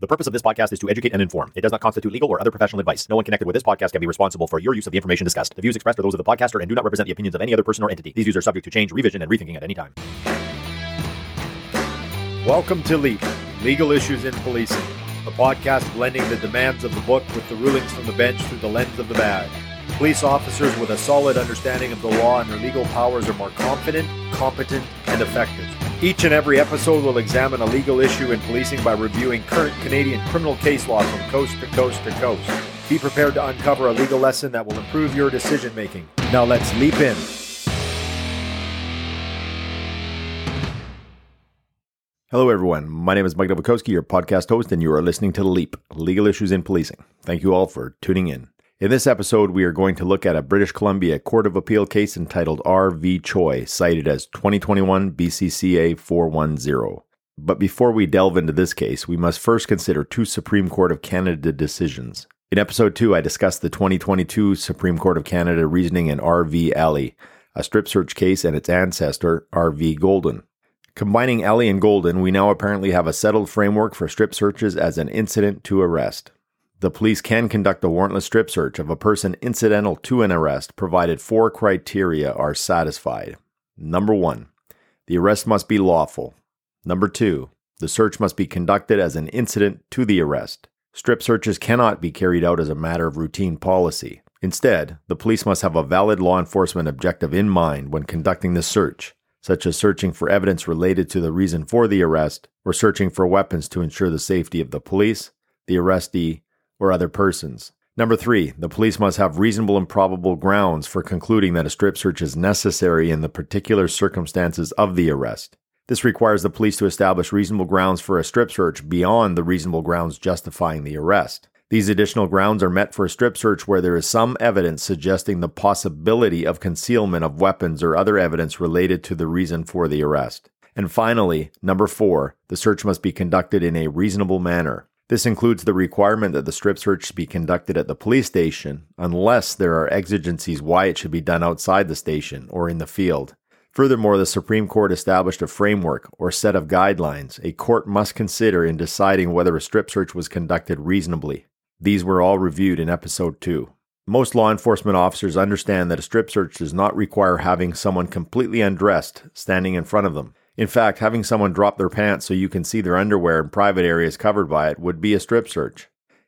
The purpose of this podcast is to educate and inform. It does not constitute legal or other professional advice. No one connected with this podcast can be responsible for your use of the information discussed. The views expressed are those of the podcaster and do not represent the opinions of any other person or entity. These views are subject to change, revision, and rethinking at any time. Welcome to LEAP Legal Issues in Policing, a podcast blending the demands of the book with the rulings from the bench through the lens of the badge. Police officers with a solid understanding of the law and their legal powers are more confident, competent, and effective. Each and every episode will examine a legal issue in policing by reviewing current Canadian criminal case law from coast to coast to coast. Be prepared to uncover a legal lesson that will improve your decision making. Now let's leap in. Hello, everyone. My name is Mike Nowakowski, your podcast host, and you are listening to Leap Legal Issues in Policing. Thank you all for tuning in. In this episode, we are going to look at a British Columbia Court of Appeal case entitled R v Choi, cited as 2021 BCCA 410. But before we delve into this case, we must first consider two Supreme Court of Canada decisions. In episode 2, I discussed the 2022 Supreme Court of Canada reasoning in R v Ali, a strip search case and its ancestor, R v Golden. Combining Ali and Golden, we now apparently have a settled framework for strip searches as an incident to arrest. The police can conduct a warrantless strip search of a person incidental to an arrest provided four criteria are satisfied. Number one, the arrest must be lawful. Number two, the search must be conducted as an incident to the arrest. Strip searches cannot be carried out as a matter of routine policy. Instead, the police must have a valid law enforcement objective in mind when conducting the search, such as searching for evidence related to the reason for the arrest or searching for weapons to ensure the safety of the police, the arrestee, or other persons. Number three, the police must have reasonable and probable grounds for concluding that a strip search is necessary in the particular circumstances of the arrest. This requires the police to establish reasonable grounds for a strip search beyond the reasonable grounds justifying the arrest. These additional grounds are met for a strip search where there is some evidence suggesting the possibility of concealment of weapons or other evidence related to the reason for the arrest. And finally, number four, the search must be conducted in a reasonable manner. This includes the requirement that the strip search be conducted at the police station unless there are exigencies why it should be done outside the station or in the field. Furthermore, the Supreme Court established a framework or set of guidelines a court must consider in deciding whether a strip search was conducted reasonably. These were all reviewed in episode 2. Most law enforcement officers understand that a strip search does not require having someone completely undressed standing in front of them. In fact, having someone drop their pants so you can see their underwear in private areas covered by it would be a strip search.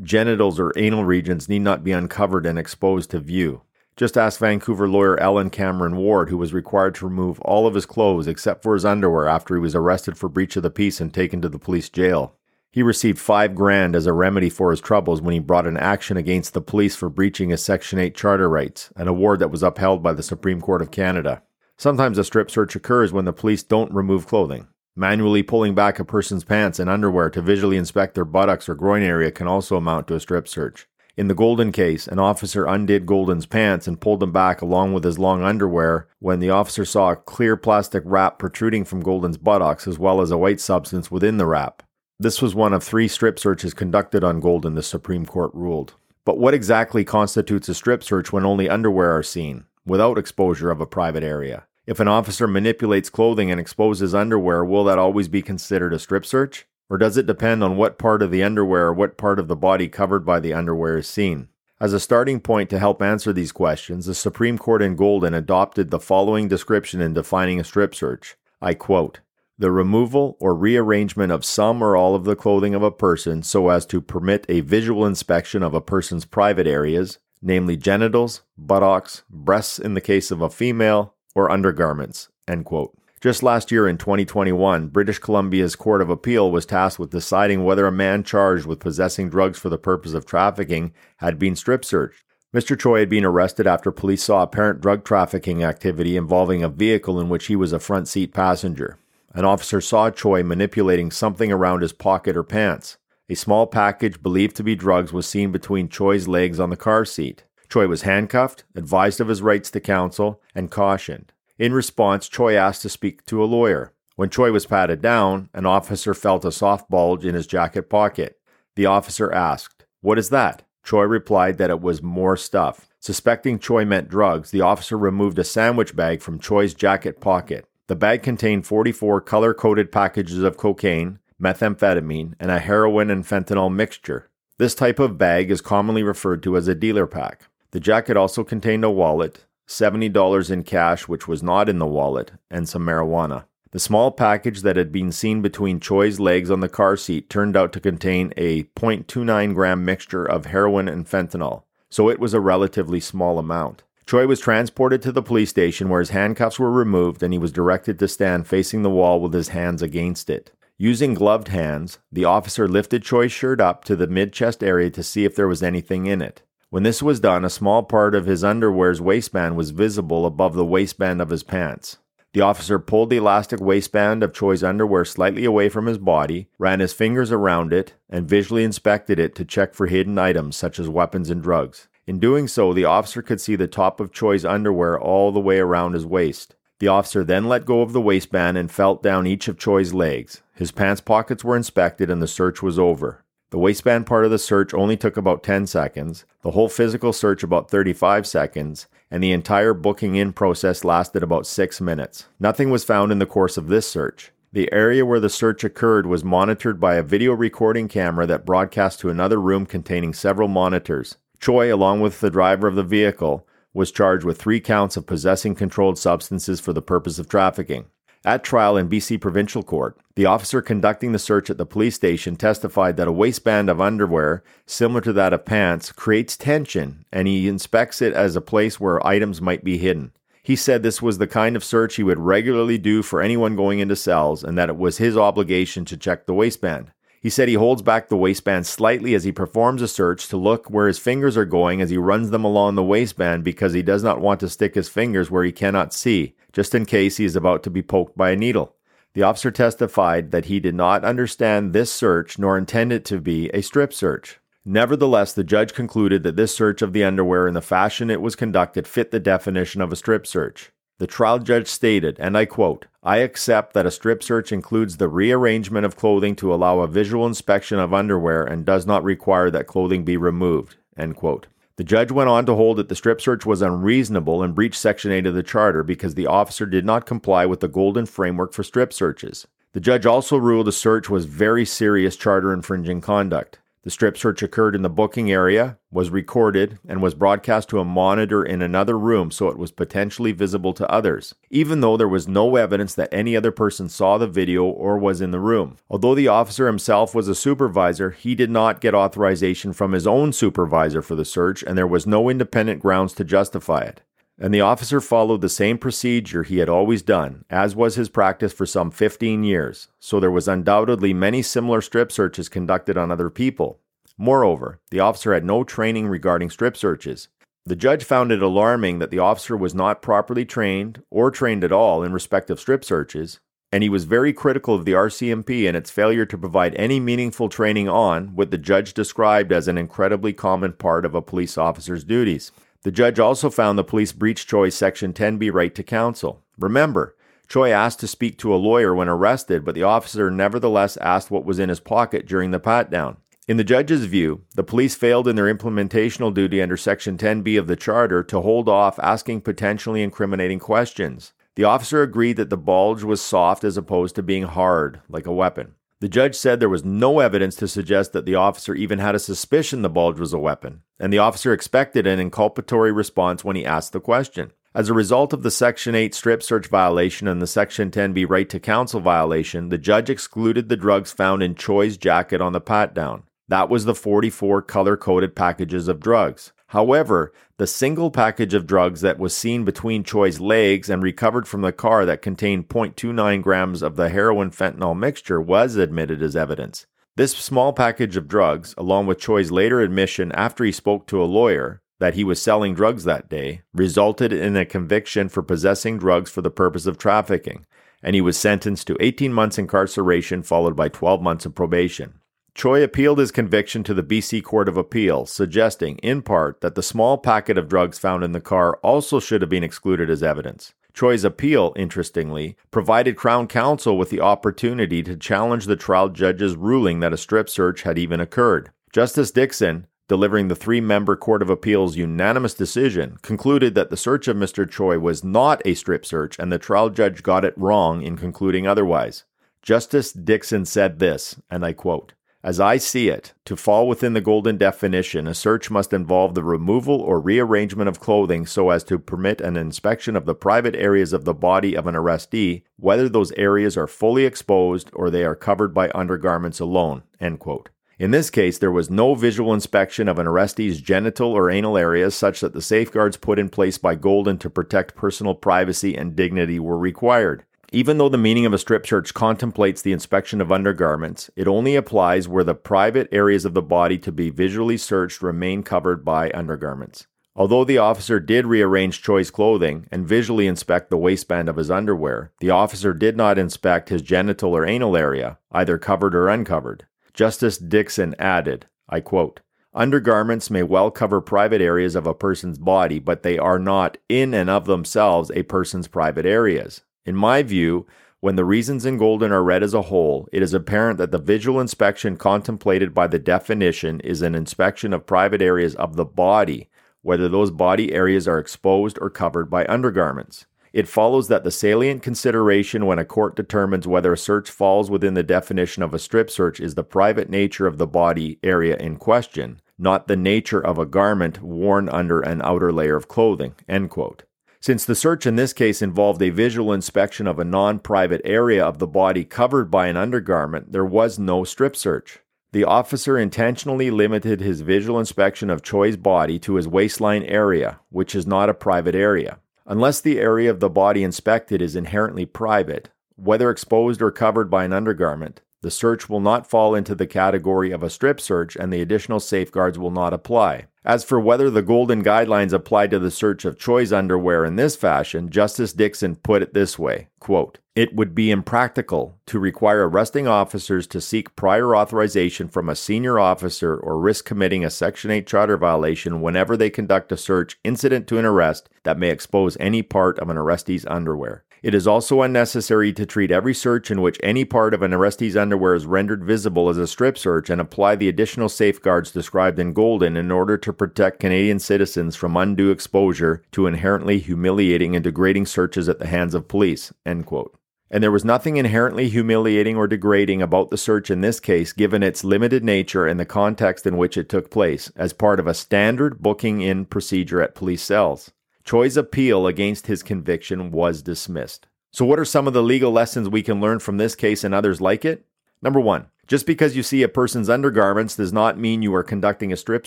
Genitals or anal regions need not be uncovered and exposed to view. Just ask Vancouver lawyer Alan Cameron Ward, who was required to remove all of his clothes except for his underwear after he was arrested for breach of the peace and taken to the police jail. He received five grand as a remedy for his troubles when he brought an action against the police for breaching his Section 8 charter rights, an award that was upheld by the Supreme Court of Canada. Sometimes a strip search occurs when the police don't remove clothing. Manually pulling back a person's pants and underwear to visually inspect their buttocks or groin area can also amount to a strip search. In the Golden case, an officer undid Golden's pants and pulled them back along with his long underwear when the officer saw a clear plastic wrap protruding from Golden's buttocks as well as a white substance within the wrap. This was one of three strip searches conducted on Golden, the Supreme Court ruled. But what exactly constitutes a strip search when only underwear are seen, without exposure of a private area? If an officer manipulates clothing and exposes underwear, will that always be considered a strip search? Or does it depend on what part of the underwear or what part of the body covered by the underwear is seen? As a starting point to help answer these questions, the Supreme Court in Golden adopted the following description in defining a strip search. I quote The removal or rearrangement of some or all of the clothing of a person so as to permit a visual inspection of a person's private areas, namely genitals, buttocks, breasts in the case of a female, or undergarments. End quote. Just last year in 2021, British Columbia's Court of Appeal was tasked with deciding whether a man charged with possessing drugs for the purpose of trafficking had been strip searched. Mr. Choi had been arrested after police saw apparent drug trafficking activity involving a vehicle in which he was a front seat passenger. An officer saw Choi manipulating something around his pocket or pants. A small package believed to be drugs was seen between Choi's legs on the car seat. Choi was handcuffed, advised of his rights to counsel, and cautioned. In response, Choi asked to speak to a lawyer. When Choi was patted down, an officer felt a soft bulge in his jacket pocket. The officer asked, What is that? Choi replied that it was more stuff. Suspecting Choi meant drugs, the officer removed a sandwich bag from Choi's jacket pocket. The bag contained 44 color coded packages of cocaine, methamphetamine, and a heroin and fentanyl mixture. This type of bag is commonly referred to as a dealer pack. The jacket also contained a wallet, $70 in cash, which was not in the wallet, and some marijuana. The small package that had been seen between Choi's legs on the car seat turned out to contain a 0.29 gram mixture of heroin and fentanyl, so it was a relatively small amount. Choi was transported to the police station where his handcuffs were removed and he was directed to stand facing the wall with his hands against it. Using gloved hands, the officer lifted Choi's shirt up to the mid chest area to see if there was anything in it. When this was done, a small part of his underwear's waistband was visible above the waistband of his pants. The officer pulled the elastic waistband of Choi's underwear slightly away from his body, ran his fingers around it, and visually inspected it to check for hidden items such as weapons and drugs. In doing so, the officer could see the top of Choi's underwear all the way around his waist. The officer then let go of the waistband and felt down each of Choi's legs. His pants pockets were inspected and the search was over. The waistband part of the search only took about 10 seconds, the whole physical search about 35 seconds, and the entire booking in process lasted about six minutes. Nothing was found in the course of this search. The area where the search occurred was monitored by a video recording camera that broadcast to another room containing several monitors. Choi, along with the driver of the vehicle, was charged with three counts of possessing controlled substances for the purpose of trafficking. At trial in BC Provincial Court, the officer conducting the search at the police station testified that a waistband of underwear, similar to that of pants, creates tension and he inspects it as a place where items might be hidden. He said this was the kind of search he would regularly do for anyone going into cells and that it was his obligation to check the waistband. He said he holds back the waistband slightly as he performs a search to look where his fingers are going as he runs them along the waistband because he does not want to stick his fingers where he cannot see just in case he is about to be poked by a needle. The officer testified that he did not understand this search nor intend it to be a strip search. Nevertheless, the judge concluded that this search of the underwear in the fashion it was conducted fit the definition of a strip search. The trial judge stated, and I quote, I accept that a strip search includes the rearrangement of clothing to allow a visual inspection of underwear and does not require that clothing be removed. End quote. The judge went on to hold that the strip search was unreasonable and breached Section 8 of the Charter because the officer did not comply with the golden framework for strip searches. The judge also ruled the search was very serious charter infringing conduct. The strip search occurred in the booking area, was recorded, and was broadcast to a monitor in another room so it was potentially visible to others, even though there was no evidence that any other person saw the video or was in the room. Although the officer himself was a supervisor, he did not get authorization from his own supervisor for the search, and there was no independent grounds to justify it and the officer followed the same procedure he had always done, as was his practice for some 15 years, so there was undoubtedly many similar strip searches conducted on other people. Moreover, the officer had no training regarding strip searches. The judge found it alarming that the officer was not properly trained or trained at all in respect of strip searches, and he was very critical of the RCMP and its failure to provide any meaningful training on what the judge described as an incredibly common part of a police officer's duties. The judge also found the police breached Choi's Section 10B right to counsel. Remember, Choi asked to speak to a lawyer when arrested, but the officer nevertheless asked what was in his pocket during the pat down. In the judge's view, the police failed in their implementational duty under Section 10B of the Charter to hold off asking potentially incriminating questions. The officer agreed that the bulge was soft as opposed to being hard, like a weapon. The judge said there was no evidence to suggest that the officer even had a suspicion the bulge was a weapon, and the officer expected an inculpatory response when he asked the question. As a result of the Section 8 strip search violation and the Section 10B right to counsel violation, the judge excluded the drugs found in Choi's jacket on the pat down. That was the 44 color coded packages of drugs. However, the single package of drugs that was seen between Choi's legs and recovered from the car that contained 0.29 grams of the heroin fentanyl mixture was admitted as evidence. This small package of drugs, along with Choi's later admission after he spoke to a lawyer that he was selling drugs that day, resulted in a conviction for possessing drugs for the purpose of trafficking, and he was sentenced to 18 months incarceration followed by 12 months of probation. Choi appealed his conviction to the BC Court of Appeal, suggesting, in part, that the small packet of drugs found in the car also should have been excluded as evidence. Choi's appeal, interestingly, provided Crown Counsel with the opportunity to challenge the trial judge's ruling that a strip search had even occurred. Justice Dixon, delivering the three member Court of Appeal's unanimous decision, concluded that the search of Mr. Choi was not a strip search and the trial judge got it wrong in concluding otherwise. Justice Dixon said this, and I quote As I see it, to fall within the golden definition, a search must involve the removal or rearrangement of clothing so as to permit an inspection of the private areas of the body of an arrestee, whether those areas are fully exposed or they are covered by undergarments alone. In this case, there was no visual inspection of an arrestee's genital or anal areas such that the safeguards put in place by Golden to protect personal privacy and dignity were required. Even though the meaning of a strip search contemplates the inspection of undergarments, it only applies where the private areas of the body to be visually searched remain covered by undergarments. Although the officer did rearrange Choi's clothing and visually inspect the waistband of his underwear, the officer did not inspect his genital or anal area, either covered or uncovered. Justice Dixon added, I quote, Undergarments may well cover private areas of a person's body, but they are not, in and of themselves, a person's private areas. In my view, when the reasons in Golden are read as a whole, it is apparent that the visual inspection contemplated by the definition is an inspection of private areas of the body, whether those body areas are exposed or covered by undergarments. It follows that the salient consideration when a court determines whether a search falls within the definition of a strip search is the private nature of the body area in question, not the nature of a garment worn under an outer layer of clothing. End quote. Since the search in this case involved a visual inspection of a non private area of the body covered by an undergarment, there was no strip search. The officer intentionally limited his visual inspection of Choi's body to his waistline area, which is not a private area. Unless the area of the body inspected is inherently private, whether exposed or covered by an undergarment, the search will not fall into the category of a strip search and the additional safeguards will not apply. As for whether the golden guidelines apply to the search of Choi's underwear in this fashion, Justice Dixon put it this way quote, It would be impractical to require arresting officers to seek prior authorization from a senior officer or risk committing a Section 8 charter violation whenever they conduct a search incident to an arrest that may expose any part of an arrestee's underwear. It is also unnecessary to treat every search in which any part of an arrestee's underwear is rendered visible as a strip search and apply the additional safeguards described in Golden in order to protect Canadian citizens from undue exposure to inherently humiliating and degrading searches at the hands of police. End quote. And there was nothing inherently humiliating or degrading about the search in this case, given its limited nature and the context in which it took place, as part of a standard booking in procedure at police cells. Choi's appeal against his conviction was dismissed. So, what are some of the legal lessons we can learn from this case and others like it? Number one, just because you see a person's undergarments does not mean you are conducting a strip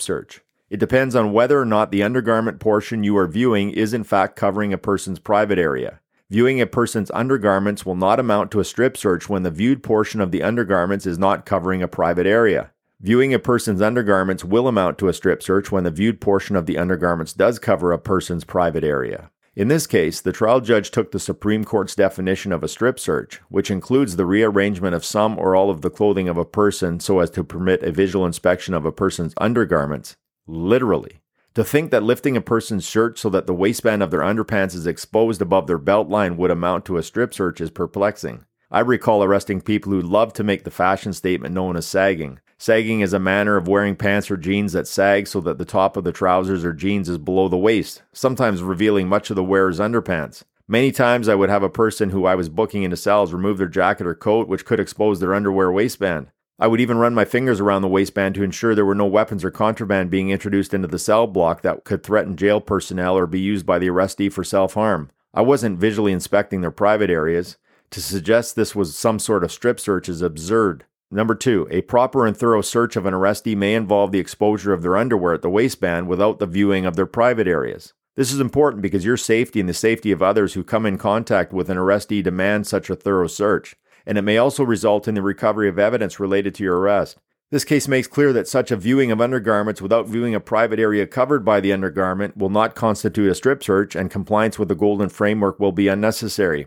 search. It depends on whether or not the undergarment portion you are viewing is in fact covering a person's private area. Viewing a person's undergarments will not amount to a strip search when the viewed portion of the undergarments is not covering a private area. Viewing a person's undergarments will amount to a strip search when the viewed portion of the undergarments does cover a person's private area. In this case, the trial judge took the Supreme Court's definition of a strip search, which includes the rearrangement of some or all of the clothing of a person so as to permit a visual inspection of a person's undergarments, literally. To think that lifting a person's shirt so that the waistband of their underpants is exposed above their belt line would amount to a strip search is perplexing. I recall arresting people who loved to make the fashion statement known as sagging. Sagging is a manner of wearing pants or jeans that sag so that the top of the trousers or jeans is below the waist, sometimes revealing much of the wearer's underpants. Many times I would have a person who I was booking into cells remove their jacket or coat, which could expose their underwear waistband. I would even run my fingers around the waistband to ensure there were no weapons or contraband being introduced into the cell block that could threaten jail personnel or be used by the arrestee for self harm. I wasn't visually inspecting their private areas. To suggest this was some sort of strip search is absurd. Number two, a proper and thorough search of an arrestee may involve the exposure of their underwear at the waistband without the viewing of their private areas. This is important because your safety and the safety of others who come in contact with an arrestee demand such a thorough search, and it may also result in the recovery of evidence related to your arrest. This case makes clear that such a viewing of undergarments without viewing a private area covered by the undergarment will not constitute a strip search, and compliance with the Golden Framework will be unnecessary.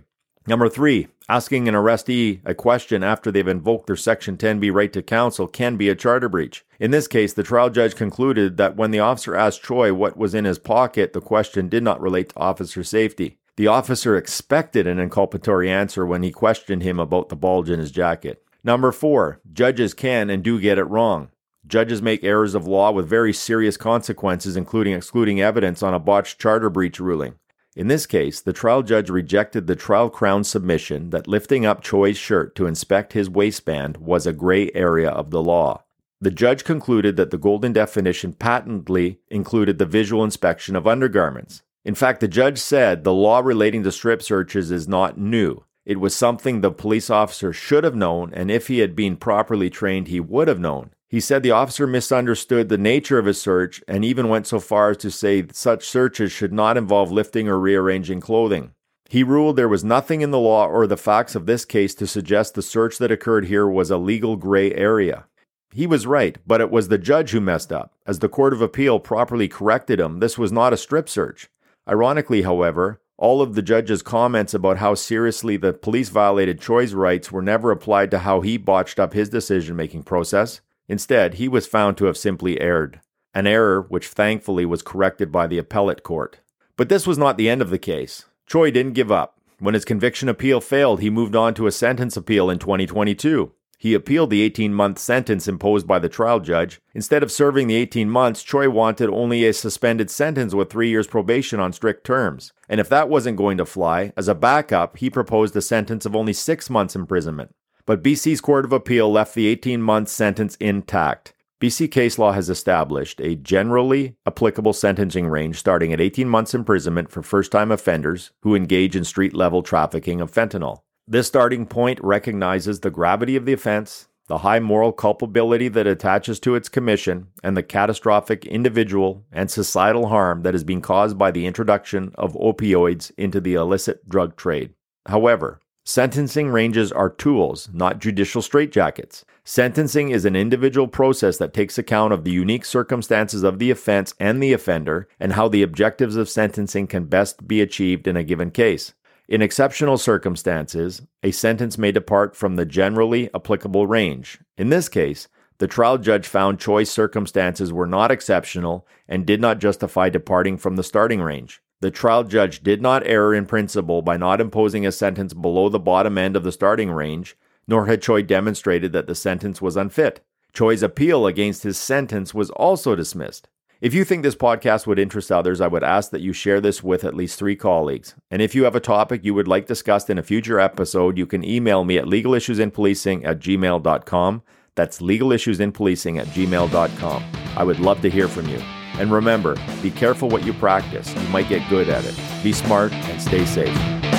Number three, asking an arrestee a question after they've invoked their Section 10B right to counsel can be a charter breach. In this case, the trial judge concluded that when the officer asked Choi what was in his pocket, the question did not relate to officer safety. The officer expected an inculpatory answer when he questioned him about the bulge in his jacket. Number four, judges can and do get it wrong. Judges make errors of law with very serious consequences, including excluding evidence on a botched charter breach ruling. In this case, the trial judge rejected the trial crown submission that lifting up Choi's shirt to inspect his waistband was a gray area of the law. The judge concluded that the golden definition patently included the visual inspection of undergarments. In fact, the judge said the law relating to strip searches is not new. It was something the police officer should have known, and if he had been properly trained, he would have known. He said the officer misunderstood the nature of his search and even went so far as to say such searches should not involve lifting or rearranging clothing. He ruled there was nothing in the law or the facts of this case to suggest the search that occurred here was a legal gray area. He was right, but it was the judge who messed up. As the Court of Appeal properly corrected him, this was not a strip search. Ironically, however, all of the judge's comments about how seriously the police violated Choi's rights were never applied to how he botched up his decision making process. Instead, he was found to have simply erred, an error which thankfully was corrected by the appellate court. But this was not the end of the case. Choi didn't give up. When his conviction appeal failed, he moved on to a sentence appeal in 2022. He appealed the 18 month sentence imposed by the trial judge. Instead of serving the 18 months, Choi wanted only a suspended sentence with three years probation on strict terms. And if that wasn't going to fly, as a backup, he proposed a sentence of only six months imprisonment. But BC's Court of Appeal left the 18 month sentence intact. BC case law has established a generally applicable sentencing range starting at 18 months imprisonment for first time offenders who engage in street level trafficking of fentanyl. This starting point recognizes the gravity of the offense, the high moral culpability that attaches to its commission, and the catastrophic individual and societal harm that has been caused by the introduction of opioids into the illicit drug trade. However, sentencing ranges are tools, not judicial straitjackets. Sentencing is an individual process that takes account of the unique circumstances of the offense and the offender and how the objectives of sentencing can best be achieved in a given case. In exceptional circumstances, a sentence may depart from the generally applicable range. In this case, the trial judge found Choi's circumstances were not exceptional and did not justify departing from the starting range. The trial judge did not err in principle by not imposing a sentence below the bottom end of the starting range, nor had Choi demonstrated that the sentence was unfit. Choi's appeal against his sentence was also dismissed. If you think this podcast would interest others, I would ask that you share this with at least three colleagues. And if you have a topic you would like discussed in a future episode, you can email me at legalissuesinpolicing at gmail.com. That's legalissuesinpolicing at gmail.com. I would love to hear from you. And remember, be careful what you practice. You might get good at it. Be smart and stay safe.